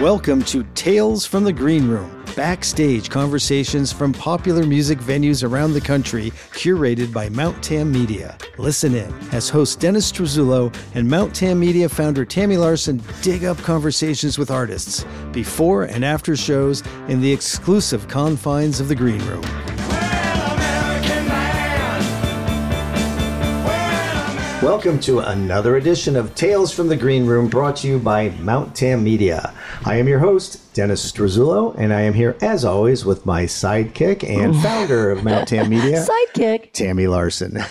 Welcome to Tales from the Green Room, backstage conversations from popular music venues around the country, curated by Mount Tam Media. Listen in as host Dennis Strazulo and Mount Tam Media founder Tami Larson dig up conversations with artists before and after shows in the exclusive confines of the Green Room. Welcome to another edition of Tales from the Green Room brought to you by Mount Tam Media. I am your host, Dennis Strazulo, and I am here as always with my sidekick and founder of Mount Tam Media, Sidekick. Tami Larson.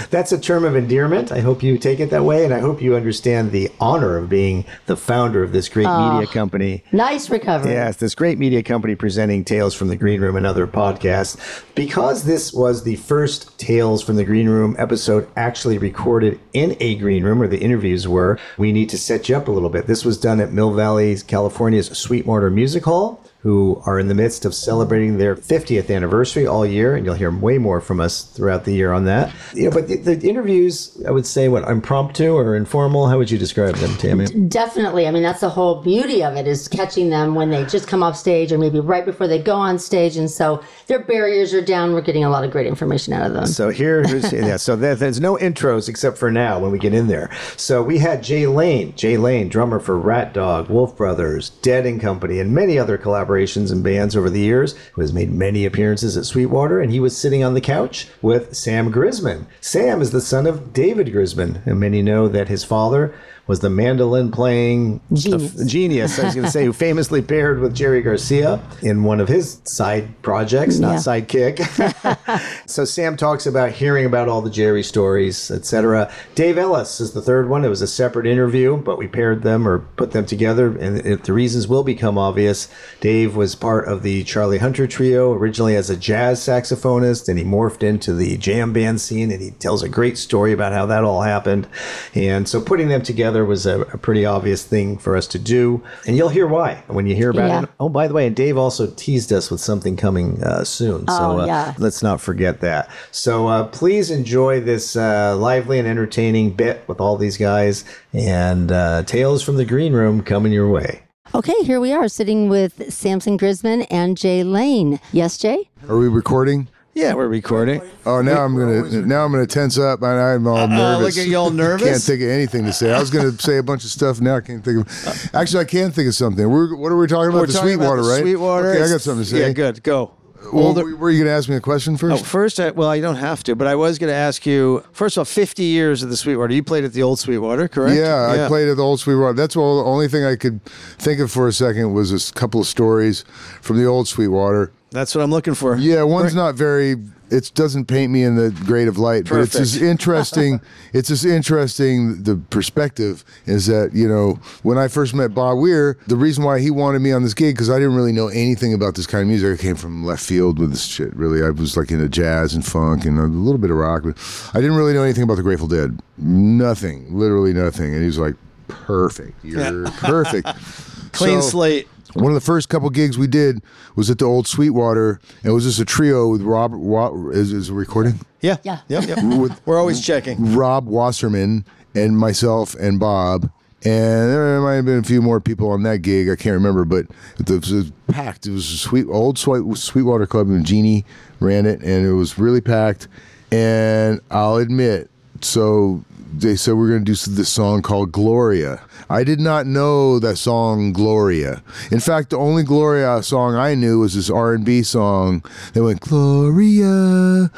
That's a term of endearment. I hope you take it that way, and I hope you understand the honor of being the founder of this great ah, media company. Nice recovery. Yes, this great media company presenting Tales from the Green Room and other podcasts. Because this was the first Tales from the Green Room episode actually recorded in a green room where the interviews were, we need to set you up a little bit. This was done at Mill Valley, California's Sweetwater Music Hall. Who are in the midst of celebrating their 50th anniversary all year, and you'll hear way more from us throughout the year on that. You know, but the, the interviews, I would say, what impromptu or informal? How would you describe them, Tami? Definitely. I mean, that's the whole beauty of it is catching them when they just come off stage or maybe right before they go on stage. And so their barriers are down. We're getting a lot of great information out of them. So here, here's, yeah. So there, there's no intros except for now when we get in there. So we had Jay Lane, Jay Lane, drummer for Ratdog, Wolf Brothers, Dead and Company, and many other collaborations and bands over the years. Who has made many appearances at Sweetwater, and he was sitting on the couch with Sam Grisman. Sam is the son of David Grisman, and many know that his father was the mandolin playing Genius. genius, I was going to say, who famously paired with Jerry Garcia in one of his side projects, not Yeah. sidekick. so Sam talks about hearing about all the Jerry stories, etc. Dave Ellis is the third one. It was a separate interview, but we paired them or put them together, and if the reasons will become obvious. Dave was part of the Charlie Hunter trio originally as a jazz saxophonist, and he morphed into the jam band scene, and he tells a great story about how that all happened. And so putting them together was a, a pretty obvious thing for us to do, and you'll hear why when you hear about Yeah. it. Oh, by the way, and Dave also teased us with something coming uh, soon. So Oh, uh, yeah. let's not forget that. So uh, please enjoy this uh, lively and entertaining bit with all these guys and uh, Tales from the Green Room coming your way. Okay, here we are sitting with Samson Grisman and Jay Lane. Yes, Jay? Are we recording? Yeah, we're recording. Oh, now I'm gonna now I'm gonna tense up and I'm all nervous. I look at you all nervous? Can't think of anything to say. I was gonna say a bunch of stuff. Now I can't think of. Actually, I can think of something. We're, what are we talking about? We're the talking about Sweetwater, the right? Sweetwater. Okay, I got something to say. Yeah, good. Go. Well, Older- were you gonna ask me a question Oh, first? first, I, well, I don't have to, but I was going to ask you. First of all, fifty years of the Sweetwater. You played at the old Sweetwater, correct? Yeah, I played at the old Sweetwater. That's all. The only thing I could think of for a second was a couple of stories from the old Sweetwater. That's what I'm looking for. Yeah, one's not very. It doesn't paint me in the grade of light, but it's just interesting. it's just interesting. The perspective is that you know when I first met Bob Weir, the reason why he wanted me on this gig because I didn't really know anything about this kind of music. I came from left field with this shit. Really, I was like into jazz and funk and a little bit of rock, but I didn't really know anything about the Grateful Dead. Nothing, literally nothing. And he was like, "Perfect, you're perfect." Clean So- slate. One of the first couple gigs we did was at the old Sweetwater. and It was just a trio with Rob. Wa- is, is it recording? Yeah. Yeah. Yep. Yep. With We're always checking. Rob Wasserman and myself and Bob. And there might have been a few more people on that gig. I can't remember, but it was, it was packed. It was a sweet old Sweet, Sweetwater Club, and Jeannie ran it, and it was really packed. And I'll admit, so they said we're going to do this song called Gloria. I did not know that song Gloria. In fact, the only Gloria song I knew was this R and B song that went Gloria.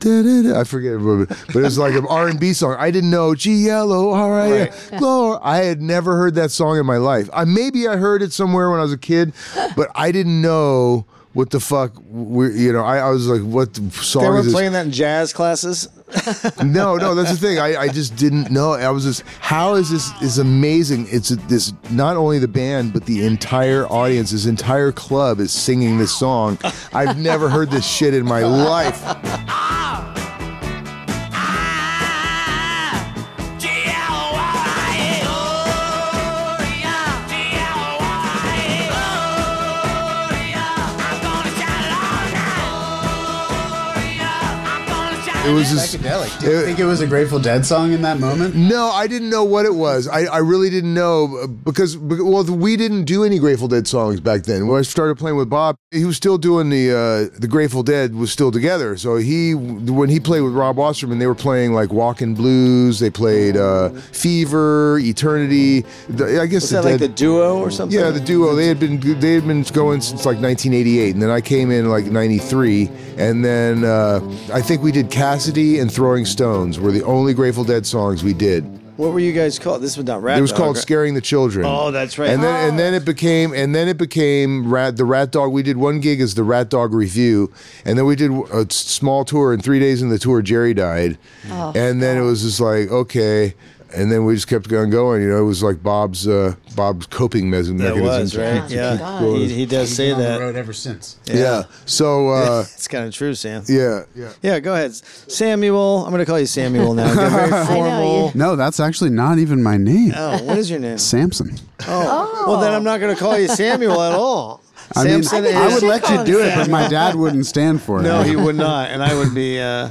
Da, da, da. I forget, but but it was like an R and B song. I didn't know G L O R I A. Gloria. I had never heard that song in my life. I maybe I heard it somewhere when I was a kid, but I didn't know. What the fuck? We, you know, I, I was like, "What the song They were is this?" playing that in jazz classes. no, no, that's the thing. I, I just didn't know. I was just, how is this is amazing? It's this not only the band but the entire audience, this entire club is singing this song. I've never heard this shit in my life. It was just. Psychedelic. Do you think it was a Grateful Dead song in that moment? No, I didn't know what it was. I, I really didn't know because well we didn't do any Grateful Dead songs back then. When I started playing with Bob, he was still doing the uh, the Grateful Dead was still together. So he when he played with Rob Wasserman, they were playing like Walking Blues. They played uh, Fever, Eternity. The, I guess Is the that like the duo or something? yeah, the duo. They had been they had been going since like 1988, and then I came in like '93, and then uh, I think we did Cassidy and Throwing Stones were the only Grateful Dead songs we did. What were you guys called? This was not Rat It was Dog, called right? "Scaring the Children." Oh, that's right. And then and then it became and then it became rat the Ratdog. We did one gig as the Rat Dog Revue, and then we did a small tour. And three days in the tour, Jerry died, Oh, and then it was just like okay. And then we just kept on going. You know, it was like Bob's uh, Bob's coping me- mechanism. That was right. Yeah, God. he, he does say Been on the that. road ever since. Yeah. So uh, It's kind of true, Sam. yeah, yeah. Yeah, go ahead, Samuel. I'm going to call you Samuel now. Get very know, formal. No, that's actually not even my name. Oh, what is your name? Samson. Oh, well then I'm not going to call you Samuel at all. I mean, Samson I is- would let you him do it, but my dad wouldn't stand for it. No, he would not, and I would be. Uh,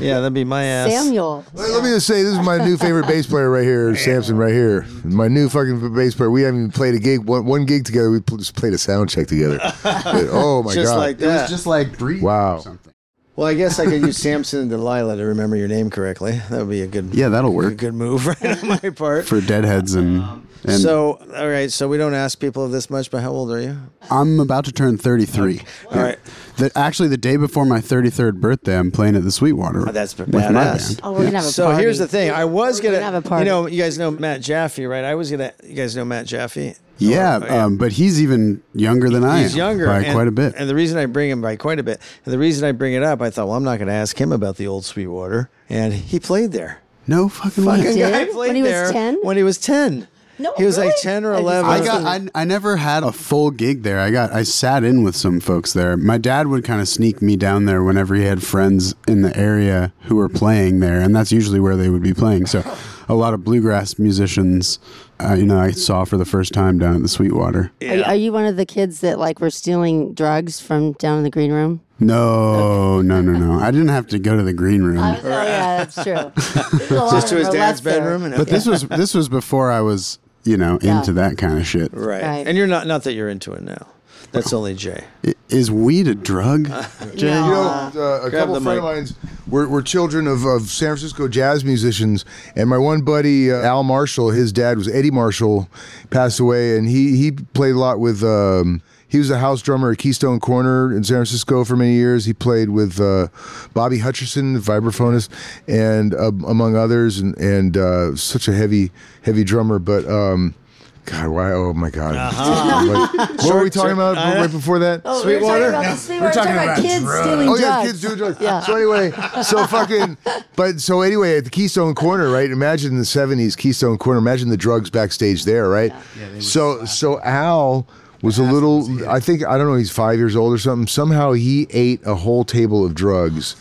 yeah, that'd be my ass. Samuel. Let let me just say, this is my new favorite bass player right here, Samson, right here. My new fucking bass player. We haven't even played a gig, one, one gig together. We pl- just played a sound check together. But, oh my Just god! like It was that. just like breathe Wow. or something. Well, I guess I could use Samson and Delilah to remember your name correctly. That would be a good. Yeah, that'll work. a work good move right on my part. for deadheads and um, and so, all right. So we don't ask people this much, but how old are you? I'm about to turn 33. All right. The, actually, the day before my 33rd birthday, I'm playing at the Sweetwater. Oh, that's with my badass. band. Oh, we're gonna have a party. So party. here's the thing. I was We're gonna, gonna have a party. you know, you guys know Matt Jaffe, right? I was gonna. You guys know Matt Jaffe? Yeah, Oh, um, but he's even younger than I am. He's younger by and- quite a bit. And the reason I bring him by quite a bit, and the reason I bring it up, I thought, well, I'm not going to ask him about the old Sweetwater, and he played there. no fucking Fucking way. did? guy played When he was 10? When he was ten. No, he was like ten or I just- eleven. I got. I, I never had a full gig there. I got. I sat in with some folks there. My dad would kind of sneak me down there whenever he had friends in the area who were playing there, and that's usually where they would be playing. So, a lot of bluegrass musicians, uh, you know, I saw for the first time down at the Sweetwater. Are, are you one of the kids that like were stealing drugs from down in the green room? No, no, no, no. I didn't have to go to the green room. Oh yeah, that's true. just to his dad's bedroom, and But this was this was before I was, you know, Yeah. into that kind of shit. right. Right. And you're not. Not that you're into it now. That's only Jay. I- Is weed a drug? Jay? You know, uh, a Grab couple the of friends mic. of were, were children of, of San Francisco jazz musicians, and my one buddy uh, Al Marshall, his dad was Eddie Marshall, passed away, and he he played a lot with. Um, he was a house drummer at Keystone Corner in San Francisco for many years. He played with uh, Bobby Hutcherson, the vibraphonist, and uh, among others, and and uh, such a heavy heavy drummer. But um, God, why? Oh my God! Like, what were we talking about Uh-huh. right before that? Oh, Sweetwater? We're talking about, the Sweetwater. We're talking about kids stealing Oh drugs. yeah, kids doing drugs. Yeah. So anyway, so fucking, but so anyway, at the Keystone Corner, right? Imagine the '70s Keystone Corner. Imagine the drugs backstage there, right? Yeah. so so Al was a little. I think I don't know. He's five years old or something. Somehow he ate a whole table of drugs.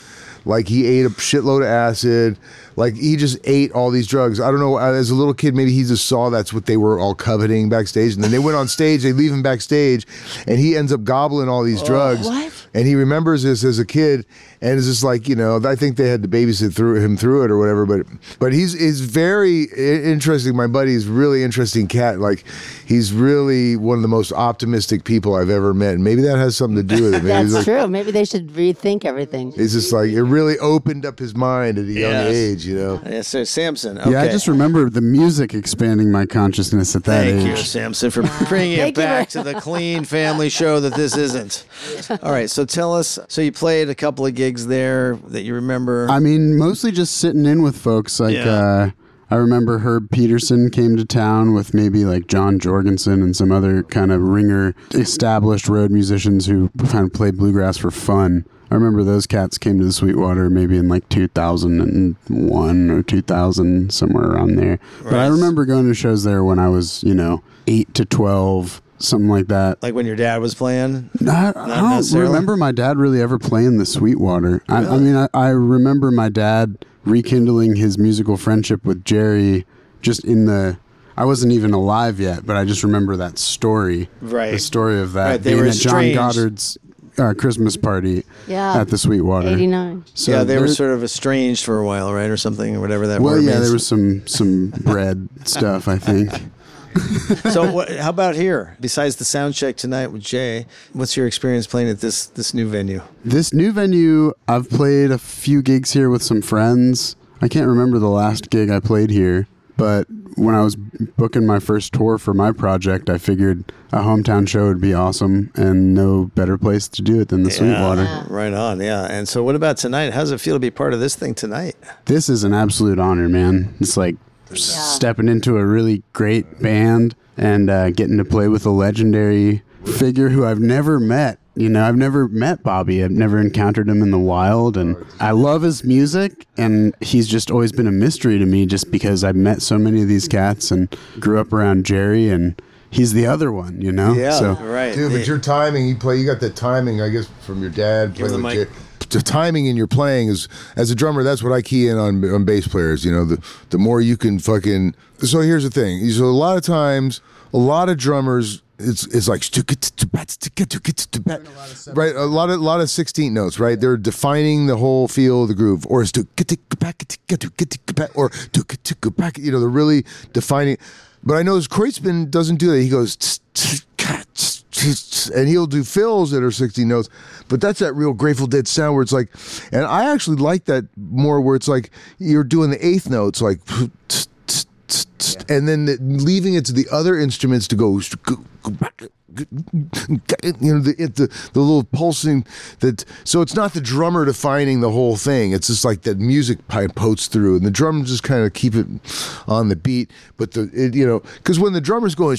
Like he ate a shitload of acid. Like he just ate all these drugs. I don't know. Uh, as a little kid, maybe he just saw that's what they were all coveting backstage, and then they went on stage. They leave him backstage, and he ends up gobbling all these oh, drugs. What? And he remembers this as a kid, and it's just like you know. I think they had to babysit through him through it or whatever. But but he's he's very interesting. My buddy is really interesting cat. Like he's really one of the most optimistic people I've ever met. And maybe that has something to do with it. Maybe That's like, true. Maybe they should rethink everything. It's just like it really opened up his mind at a young Yes. age. You know. Yeah, so Samson. Okay. Yeah, I just remember the music expanding my consciousness at that Thank age. Thank you, Samson, for bringing it back to the clean family show that this isn't. All right, so tell us. So you played a couple of gigs there that you remember. I mean, mostly just sitting in with folks. Like, Yeah. uh, I remember Herb Pedersen came to town with maybe like John Jorgenson and some other kind of ringer established road musicians who kind of played bluegrass for fun. I remember those cats came to the Sweetwater maybe in like 2001 or 2000, somewhere around there. But I remember going to shows there when I was, you know, 8 to 12, something like that. like when your dad was playing. I, I don't necessarily. remember my dad really ever playing the Sweetwater. I, I mean, I, I remember my dad rekindling his musical friendship with Jerry just in the. I wasn't even alive yet, but I just remember that story. Right. The story of that Right, they being were at John. Goddard's uh, Christmas party Yeah. at the Sweetwater. 89. So yeah, they were sort of estranged for a while, right, or something, or whatever that Well, yeah, means. there was some some bread stuff. I think. so, what, how about here? Besides the sound check tonight with Jay, what's your experience playing at this this new venue? This new venue, I've played a few gigs here with some friends. I can't remember the last gig I played here, but when I was booking my first tour for my project, I figured a hometown show would be awesome and no better place to do it than the Sweetwater. Right on, yeah. And so, what about tonight? How does it feel to be part of this thing tonight? This is an absolute honor, man. It's like stepping into a really great band and uh, getting to play with a legendary figure who I've never met. You know, I've never met Bobby. I've never encountered him in the wild, and I love his music. And he's just always been a mystery to me, just because I've met so many of these cats and grew up around Jerry, and he's the other one. You know, Yeah, So right. Dude, but your timing, you play, you got the timing, I guess, from your dad. Give playing the with mic. The timing in your playing is, as a drummer, that's what I key in on on bass players. You know, the the more you can fucking. So here's the thing. So a lot of times, a lot of drummers. It's it's like right a lot of lot of 16 notes right they're defining the whole feel of the groove or it's to get ticket or to get back, you know they're really defining but I know Kreutzmann doesn't do that he goes and he'll do fills that are 16 notes but that's that real grateful dead sound where it's like and i actually like that more where it's like you're doing the eighth notes like and then the, leaving it to the other instruments to go you know the, it, the the little pulsing that so it's not the drummer defining the whole thing. It's just like that music pipe through and the drums just kind of keep it on the beat. But the it, you know because when the drummer's going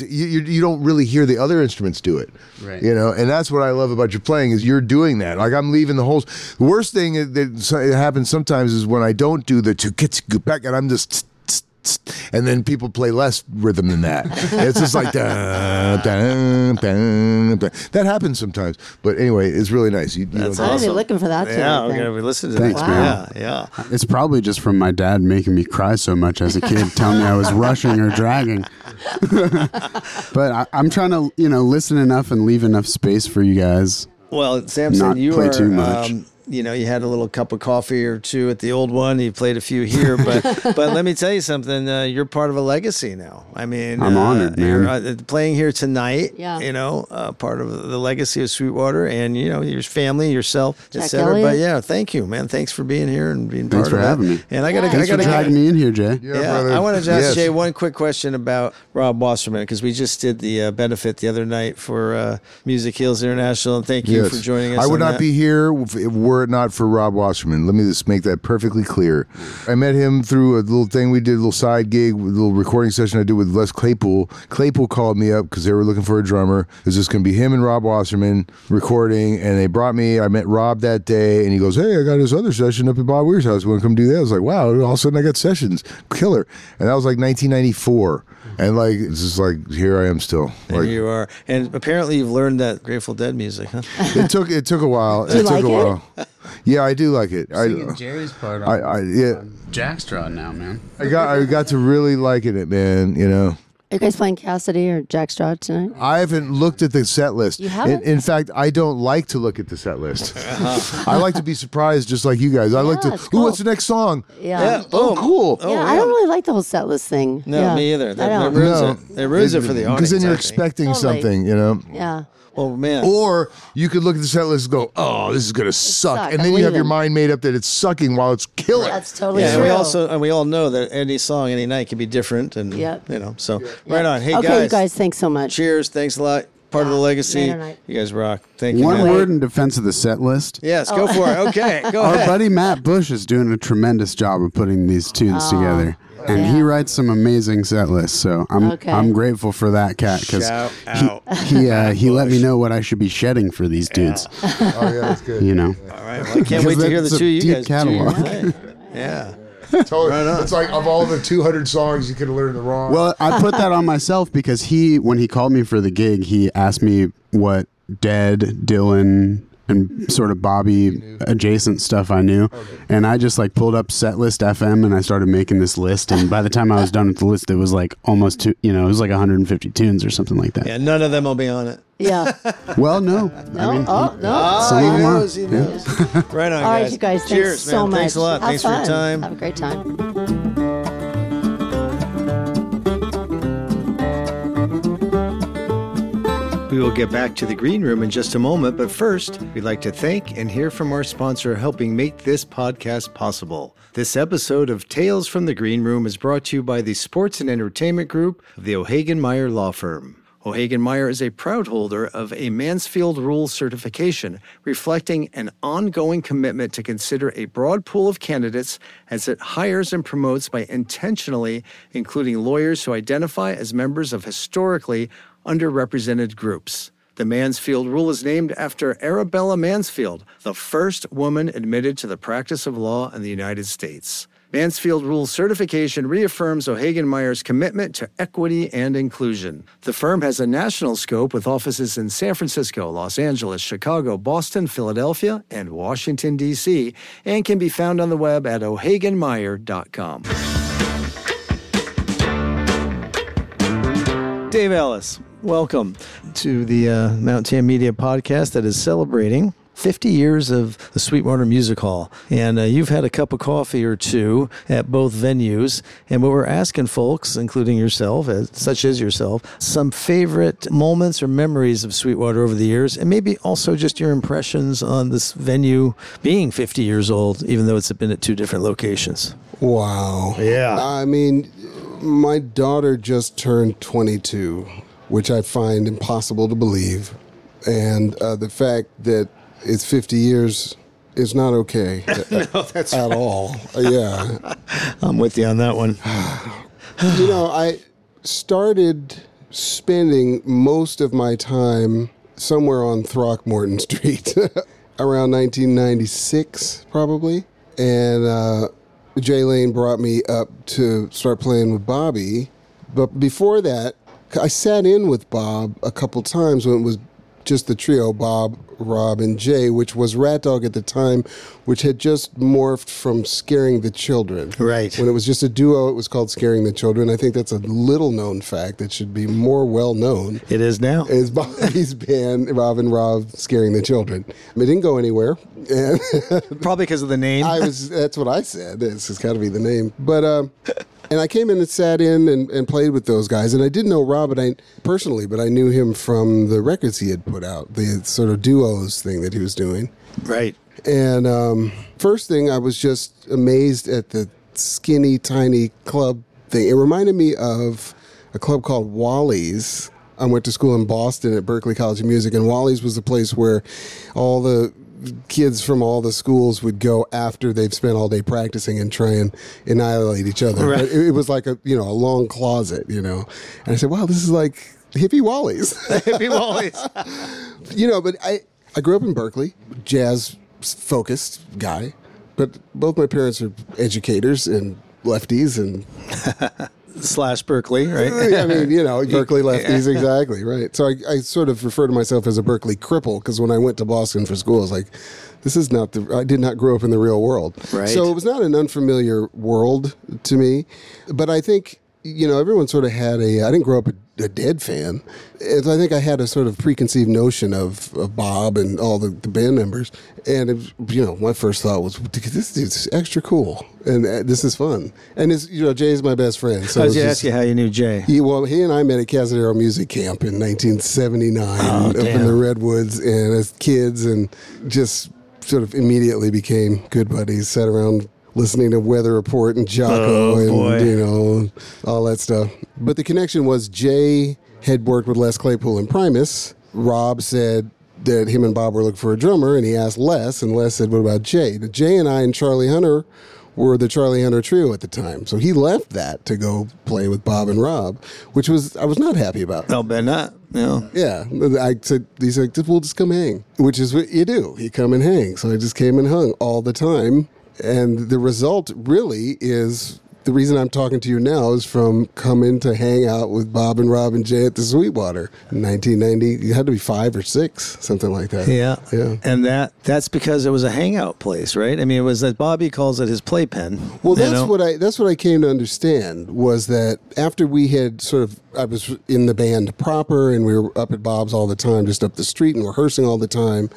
you, you, you don't really hear the other instruments do it. Right. you know and that's what i love about your playing is you're doing that. Like i'm leaving the holes the worst thing that happens sometimes is when i don't do the to get to go back and i'm just and then people play less rhythm than that. It's just like da, da, da, da. that happens sometimes. But anyway, it's really nice. You, you That's don't- I was Awesome. looking for that too. yeah, I we're gonna be listening to Thanks, that. man. Yeah, yeah. It's probably just from my dad making me cry so much as a kid, telling me I was rushing or dragging. but I, I'm trying to, you know, listen enough and leave enough space for you guys. Well, Samson, Not you play are. too much. Um, you know, you had a little cup of coffee or two at the old one. You played a few here, but but let me tell you something. Uh, you're part of a legacy now. I mean, I'm uh, honored, man. You're uh, playing here tonight. Yeah. You know, uh, part of the legacy of Sweetwater, and you know your family, yourself, etc. But yeah, thank you, man. Thanks for being here and being Thanks part for of that. having me. And I gotta, Yeah. I Thanks for gotta dragging me in here, Jay. Yeah, yeah. I want to ask Yes. Jay one quick question about Rob Wasserman because we just did the uh, benefit the other night for uh, Music Heals International, and thank you Yes. for joining us. I would not that. be here if it were it not for Rob Wasserman. Let me just make that perfectly clear. I met him through a little thing we did, a little side gig, a little recording session I did with Les Claypool. Claypool called me up because they were looking for a drummer. It was just going to be him and Rob Wasserman recording, and they brought me. I met Rob that day, and he goes, "Hey, I got this other session up at Bob Weir's house. Want to come do that?" I was like, "Wow!" All of a sudden, I got sessions, killer, and that was like 1994. And like it's just like here I am still. There Like you are, and apparently you've learned that Grateful Dead music, huh? it took it took a while. you it took like a it? while. Yeah, I do like it. I, uh, Jerry's part I, I yeah, Jack Straw now, man. I got I got to really liking it, man. You know, Are you guys playing Cassidy or Jack Straw tonight? I haven't looked at the set list. You haven't? In, in fact, I don't like to look at the set list. I like to be surprised, just like you guys. I like to. Yeah, it's Ooh, cool. what's the next song? Yeah. Oh, oh, cool. Oh, yeah, I don't really like the whole set list thing. No, yeah. me either. I That, that don't. ruins No. it. It ruins it for the audience. Because then you're I think. expecting Totally. something, you know. Yeah. Oh man. Or you could look at the set list and go, "Oh, this is gonna suck," suck. and I'm then you have your leaving. mind made up that it's sucking while it's killing. That's totally yeah, and true. we also and we all know that any song, any night can be different, and Yep. you know. So right on. Hey okay, guys, you guys, thanks so much. cheers. Thanks a lot. Part of the legacy. Later night. You guys rock. Thank you. One man. word in defense of the set list. Yes, go oh. for it. Okay, go Our ahead. buddy Matt Bush is doing a tremendous job of putting these tunes together. And he writes some amazing set lists, so I'm Okay. I'm grateful for that cat because Shout out. he he, uh, he let me know what I should be shedding for these dudes. Oh yeah, that's good. You know, All right. Well, I can't wait to hear the That's a two of you deep guys. do your catalog. thing. Yeah. Totally. It's like of all the 200 songs you could have learned the wrong. well, I put that on myself because he when he called me for the gig, he asked me what Dead, Dylan, and sort of Bobby adjacent stuff I knew. And I just like pulled up Setlist FM and I started making this list. And by the time I was done with the list, it was like almost two, you know, it was like 150 tunes or something like that. Yeah, none of them will be on it. Yeah. Well, no. No. I mean, oh no. Ah, Some he of them are. knows, he knows. right on, All right, guys. you guys. Thanks Cheers, so man. much. Thanks a lot. Have thanks for your time. Have a great time. We will get back to the green room in just a moment, but first, we'd like to thank and hear from our sponsor helping make this podcast possible. This episode of Tales from the Green Room is brought to you by the Sports and Entertainment Group of the O'Hagan Meyer Law Firm. O'Hagan Meyer is a proud holder of a Mansfield Rule certification, reflecting an ongoing commitment to consider a broad pool of candidates as it hires and promotes by intentionally including lawyers who identify as members of historically underrepresented groups. The Mansfield Rule is named after Arabella Mansfield, the first woman admitted to the practice of law in the United States. Mansfield Rule certification reaffirms O'Hagan Meyer's commitment to equity and inclusion. The firm has a national scope with offices in San Francisco, Los Angeles, Chicago, Boston, Philadelphia, and Washington, D.C., and can be found on the web at o'haganmeyer.com. Dave Ellis, welcome to the uh, Mount Tam Media podcast that is celebrating 50 years of the Sweetwater Music Hall. And uh, you've had a cup of coffee or two at both venues. And what we're asking folks, including yourself, as, such as yourself, some favorite moments or memories of Sweetwater over the years, and maybe also just your impressions on this venue being 50 years old, even though it's been at two different locations. Wow. Yeah. I mean, my daughter just turned 22, which I find impossible to believe. And uh, the fact that it's 50 years is not okay no, that's at all. Uh, yeah. I'm with you on that one. you know, I started spending most of my time somewhere on Throckmorton Street around 1996, probably. And uh, Jay Lane brought me up to start playing with Bobby. But before that, I sat in with Bob a couple times when it was just the trio Bob, Rob, and Jay, which was Ratdog at the time, which had just morphed from Scaring the Children. Right. When it was just a duo, it was called Scaring the Children. I think that's a little known fact that should be more well known. It is now. Is Bobby's band, Rob and Rob, Scaring the Children. It didn't go anywhere. Probably because of the name. I was that's what I said. This has got to be the name. But um, and I came in and sat in and, and played with those guys. And I didn't know Rob, but I personally, but I knew him from the records he had put out, the sort of duos thing that he was doing. right. And um, first thing, I was just amazed at the skinny, tiny club thing. It reminded me of a club called Wally's. I went to school in Boston at Berklee College of Music, and Wally's was the place where all the kids from all the schools would go after they've spent all day practicing and try and annihilate each other. Right. It, it was like a you know a long closet, you know. And I said, "Wow, this is like hippie Wally's." hippie always. you know, but I I grew up in Berkeley, jazz focused guy, but both my parents are educators and lefties, and slash Berkeley, right? I mean, you know, Berkeley lefties, exactly right. So I, I sort of refer to myself as a Berkeley cripple because when I went to Boston for school, I was like, this is not the. I did not grow up in the real world, Right. So it was not an unfamiliar world to me, but I think. You know, everyone sort of had a. I didn't grow up a, Dead fan. And I think I had a sort of preconceived notion of, of Bob and all the, the band members. And, it, was- you know, my first thought was, this dude's extra cool. And uh, this is fun. And, it's, you know, Jay's my best friend. So I was was going to just- ask you how you knew Jay. he, well, he and I met at Cazadero Music Camp in 1979 up in the Redwoods, and as kids, and just sort of immediately became good buddies. Sat around listening to Weather Report and Jaco, Oh, and boy. you know all that stuff. But the connection was Jay had worked with Les Claypool and Primus. Rob said that him and Bob were looking for a drummer, and he asked Les, and Les said, "What about Jay?" Jay and I and Charlie Hunter were the Charlie Hunter trio at the time, so he left that to go play with Bob and Rob, which was I was not happy about. I'll bet not. No. Yeah, I said he said we'll just come hang, which is what you do. You come and hang. So I just came and hung all the time, and the result really is the reason I'm talking to you now is from coming to hang out with Bob and Rob and Jay at the Sweetwater in 1990. You had to be five or six, something like that. Yeah. Yeah. And that that's because it was a hangout place, right? I mean, it was that Bobby calls it his playpen. Well, you that's know? what I that's what I came to understand was that after we had sort of I was in the band proper and we were up at Bob's all the time, just up the street and rehearsing all the time.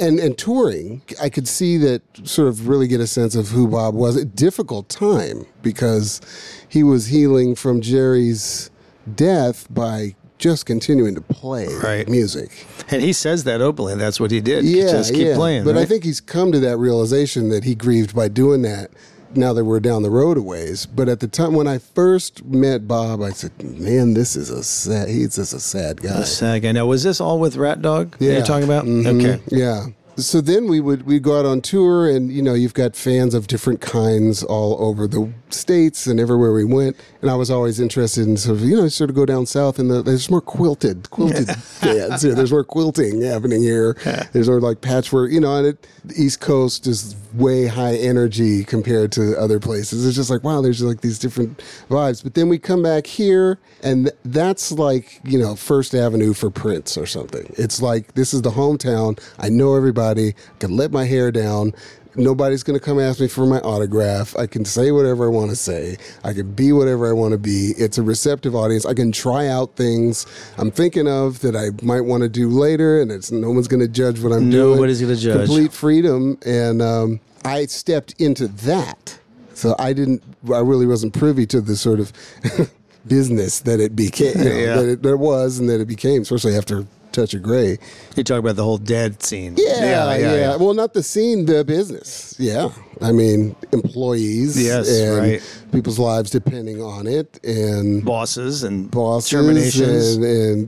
And and touring, I could see that sort of really get a sense of who Bob was. A difficult time because he was healing from Jerry's death by just continuing to play Right. music. And he says that openly. That's what he did. Yeah, Just keep yeah. playing. But I think he's come to that realization that he grieved by doing that. Now that we're down the road a ways, but at the time when I first met Bob, I said, "Man, this is a sad. He's just a sad guy." a sad guy. Now, was this all with Ratdog? that Yeah. You're talking about? Mhm. Okay. Yeah. So then we would we'd go out on tour, and you know you've got fans of different kinds all over the states and everywhere we went. And I was always interested in sort of you know sort of go down south, and the, there's more quilted quilted fans here. There's more quilting happening here. There's more like patchwork, you know. And it, the East Coast is way high energy compared to other places. It's just like wow, there's like these different vibes. But then we come back here, and th- that's like you know First Avenue for Prince or something. It's like this is the hometown. I know everybody. I can let my hair down. Nobody's going to come ask me for my autograph. I can say whatever I want to say. I can be whatever I want to be. It's a receptive audience. I can try out things I'm thinking of that I might want to do later, and it's no one's going to judge what I'm doing. Nobody's gonna judge. Complete freedom, and um, I stepped into that. So I didn't. I really wasn't privy to the sort of business that it became. You know, Yeah. That it there was, and that it became, especially after Touch of Grey. You talk about the whole dead scene. Yeah, yeah, Well, not the scene, the business. Yeah. I mean, employees. Yes, and right. People's lives depending on it, and Bosses and bosses terminations. and,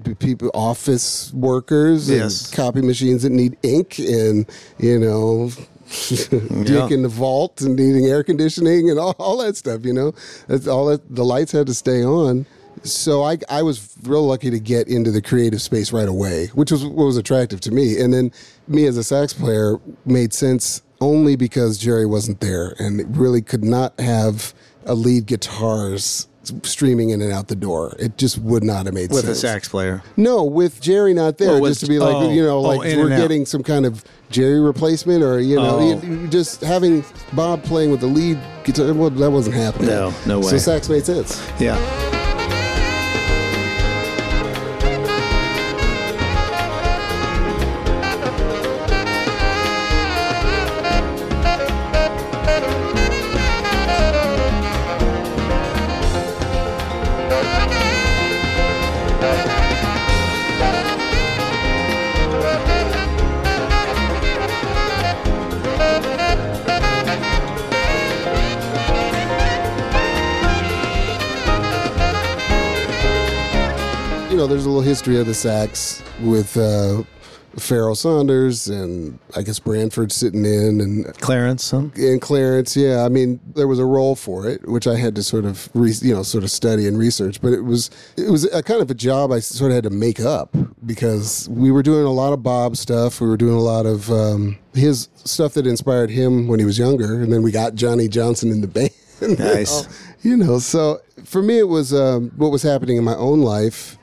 and people, office workers, Yes. and copy machines that need ink, and you know. Dick in the vault and needing air conditioning and all, all that stuff, you know, that's all that the lights had to stay on. So I, I was real lucky to get into the creative space right away, which was what was attractive to me. And then me as a sax player made sense only because Jerry wasn't there and really could not have a lead guitars streaming in and out the door. It just would not have made sense. with a sax player. No, with Jerry not there, Oh, with- just to be like, oh, you know, oh, like in we're getting some kind of Jerry replacement, or you know, Oh. just having Bob playing with the lead guitar. Well, that wasn't happening. No, no way. So sax made sense. Yeah. History of the sax with uh, Pharoah Sanders and I guess Branford sitting in and Clarence. Huh? and Clarence, yeah. I mean, there was a role for it, which I had to sort of, re, you know, sort of study and research. But it was, it was a kind of a job I sort of had to make up because we were doing a lot of Bob stuff. We were doing a lot of um, his stuff that inspired him when he was younger, and then we got Johnny Johnson in the band. Nice. You know, so for me, it was um, what was happening in my own life.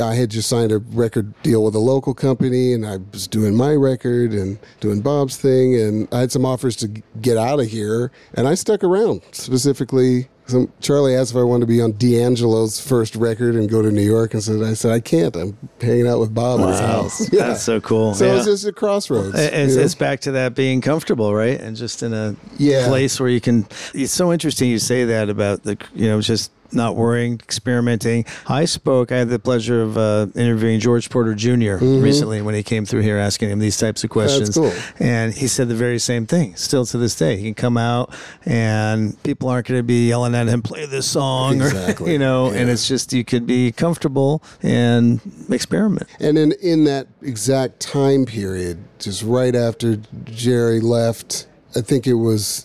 I had just signed a record deal with a local company, and I was doing my record and doing Bob's thing, and I had some offers to get out of here, and I stuck around. Specifically, some, Charlie asked if I wanted to be on D'Angelo's first record and go to New York, and said I said I can't. I'm hanging out with Bob at his house. Yeah. That's so cool. So yeah. it's just a crossroads. It's, it's back to that being comfortable, right? And just in a Yeah. place where you can. It's so interesting you say that about the, you know, just not worrying, experimenting. I spoke, I had the pleasure of uh, interviewing George Porter junior recently when he came through here asking him these types of questions. cool. And he said the very same thing, still to this day. He can come out and people aren't going to be yelling at him, play this song, Exactly. or, you know, and it's just you could be comfortable and experiment. And in in that exact time period, just right after Jerry left, I think it was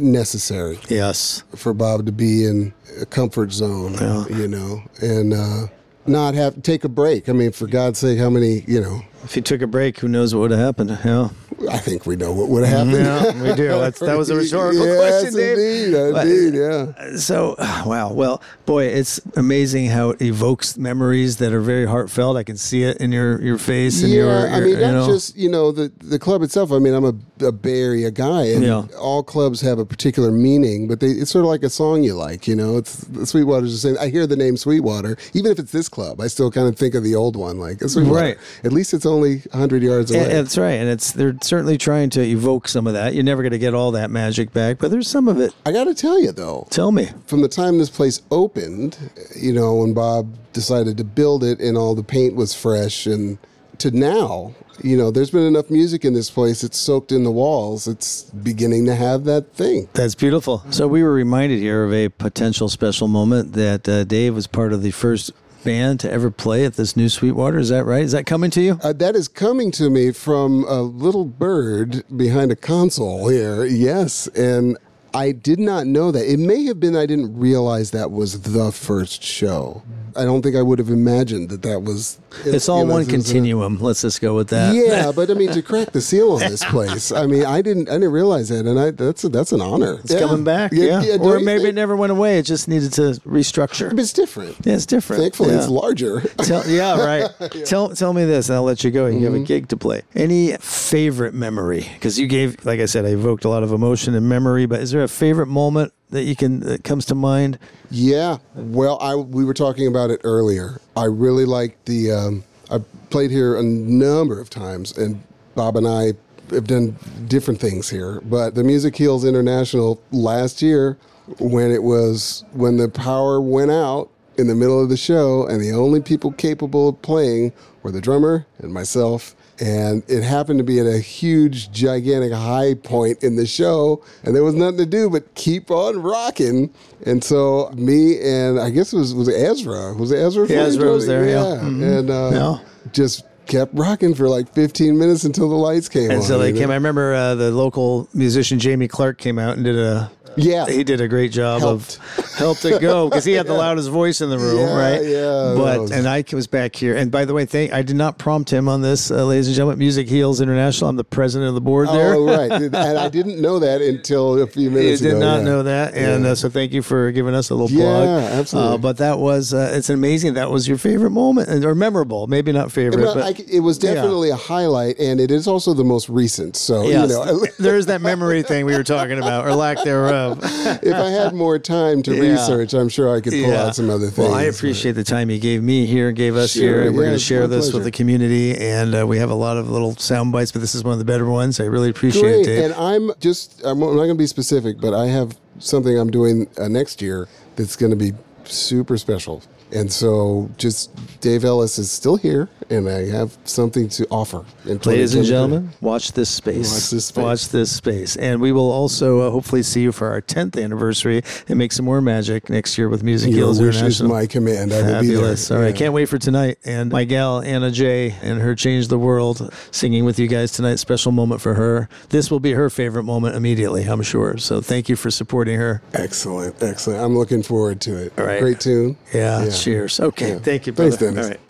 necessary Yes. for Bob to be in a comfort zone, Yeah. you know, and uh, not have take a break. I mean, for God's sake, how many, you know? If he took a break, who knows what would have happened? Yeah. I think we know what would happen. Yeah, we do. That's, that was a rhetorical yes, question, Dave. Indeed, indeed, yeah. So, wow. Well, boy, it's amazing how it evokes memories that are very heartfelt. I can see it in your, your face and yeah, your, I mean, you not know. just you know the the club itself. I mean, I'm a, a Bay Area guy, and Yeah. all clubs have a particular meaning, but they, it's sort of like a song you like. You know, it's Sweetwater's the same. I hear the name Sweetwater, even if it's this club, I still kind of think of the old one, like Sweetwater. Right. At least it's only 100 yards away. And- and that's right, and it's they're certainly trying to evoke some of that. You're never going to get all that magic back, but there's some of it. I got to tell you though, Tell me, from the time this place opened, you know, when Bob decided to build it and all the paint was fresh, and to now, you know, there's been enough music in this place. It's soaked in the walls. It's beginning to have that thing. that's beautiful. So we were reminded here of a potential special moment that uh, Dave was part of the first band to ever play at this new Sweetwater. Is that right? Is that coming to you? Uh, that is coming to me from a little bird behind a console here. Yes, and I did not know that. It may have been I didn't realize that was the first show. I don't think I would have imagined that that was. It's all know, one is a- continuum. Let's just go with that. Yeah, but I mean to crack the seal on this place. I mean, I didn't, I didn't realize that, and I that's a, that's an honor. It's coming back. Yeah. don't or you maybe it never went away. It just needed to restructure. It's different. Yeah, it's different. Thankfully, Yeah. it's larger. Tell, yeah, right. Tell tell me this, and I'll let you go. You Mm-hmm. have a gig to play. Any favorite memory? Because you gave, like I said, I evoked a lot of emotion and memory. But is there a favorite moment that you can that comes to mind? Yeah. Well, I we were talking about it earlier. I really liked the. Um, I played here a number of times, and Bob and I have done different things here. But the Music Heals International last year, when it was when the power went out in the middle of the show, and the only people capable of playing were the drummer and myself. And it happened to be at a huge, gigantic high point in the show, and there was nothing to do but keep on rocking. And so me and I guess it was was Ezra was it Ezra? Yeah, Ezra was there, yeah. yeah. and uh, Yeah. just kept rocking for like 15 minutes until the lights came And on. so they know? came. I remember uh, the local musician Jamie Clark came out and did a. Yeah. he did a great job Helped. of helped it go because he had the loudest voice in the room, Yeah, right? yeah, But and I was back here. And by the way, thank I did not prompt him on this, uh, ladies and gentlemen. Music Heals International. I'm the president of the board there. Oh right, and I didn't know that until a few You minutes did ago. not yeah. know that, and uh, so thank you for giving us a little Yeah, plug. absolutely. Uh, but that was uh, it's amazing. That was your favorite moment, or memorable, maybe not favorite, But but I it was definitely a highlight, and it is also the most recent. So yes, you know, there's that memory thing we were talking about, or lack thereof. if I had more time to Yeah. research, I'm sure I could pull out some other things. Well, I appreciate the time you gave me here, gave us Sure, here, and we're going to share this with the community. And uh, we have a lot of little sound bites, but this is one of the better ones. I really appreciate Great, it, Dave. and I'm just I'm not going to be specific, but I have something I'm doing uh, next year that's going to be super special. And so, just Dave Ellis is still here, and I have something to offer. Ladies and gentlemen, watch this space. Watch this space. Watch this space. And we will also uh, hopefully see you for our 10th anniversary and make some more magic next year with Music Your Heals wish is my command. I will be there. All right. Yeah. Can't wait for tonight. And my gal, Anna J, and her Change the World singing with you guys tonight. Special moment for her. This will be her favorite moment immediately, I'm sure. So thank you for supporting her. Excellent, excellent. I'm looking forward to it. All right. Great tune. Yeah. Cheers. Okay. Yeah. Thank you, brother. Thanks, Dennis. All right.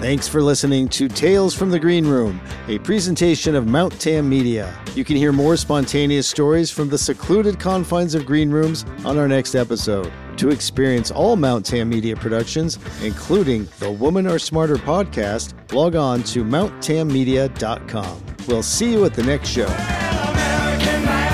Thanks for listening to Tales from the Green Room, a presentation of Mount Tam Media. You can hear more spontaneous stories from the secluded confines of green rooms on our next episode. To experience all Mount Tam Media productions, including the Woman Are Smarter podcast, log on to mounttammedia.com. We'll see you at the next show. American life.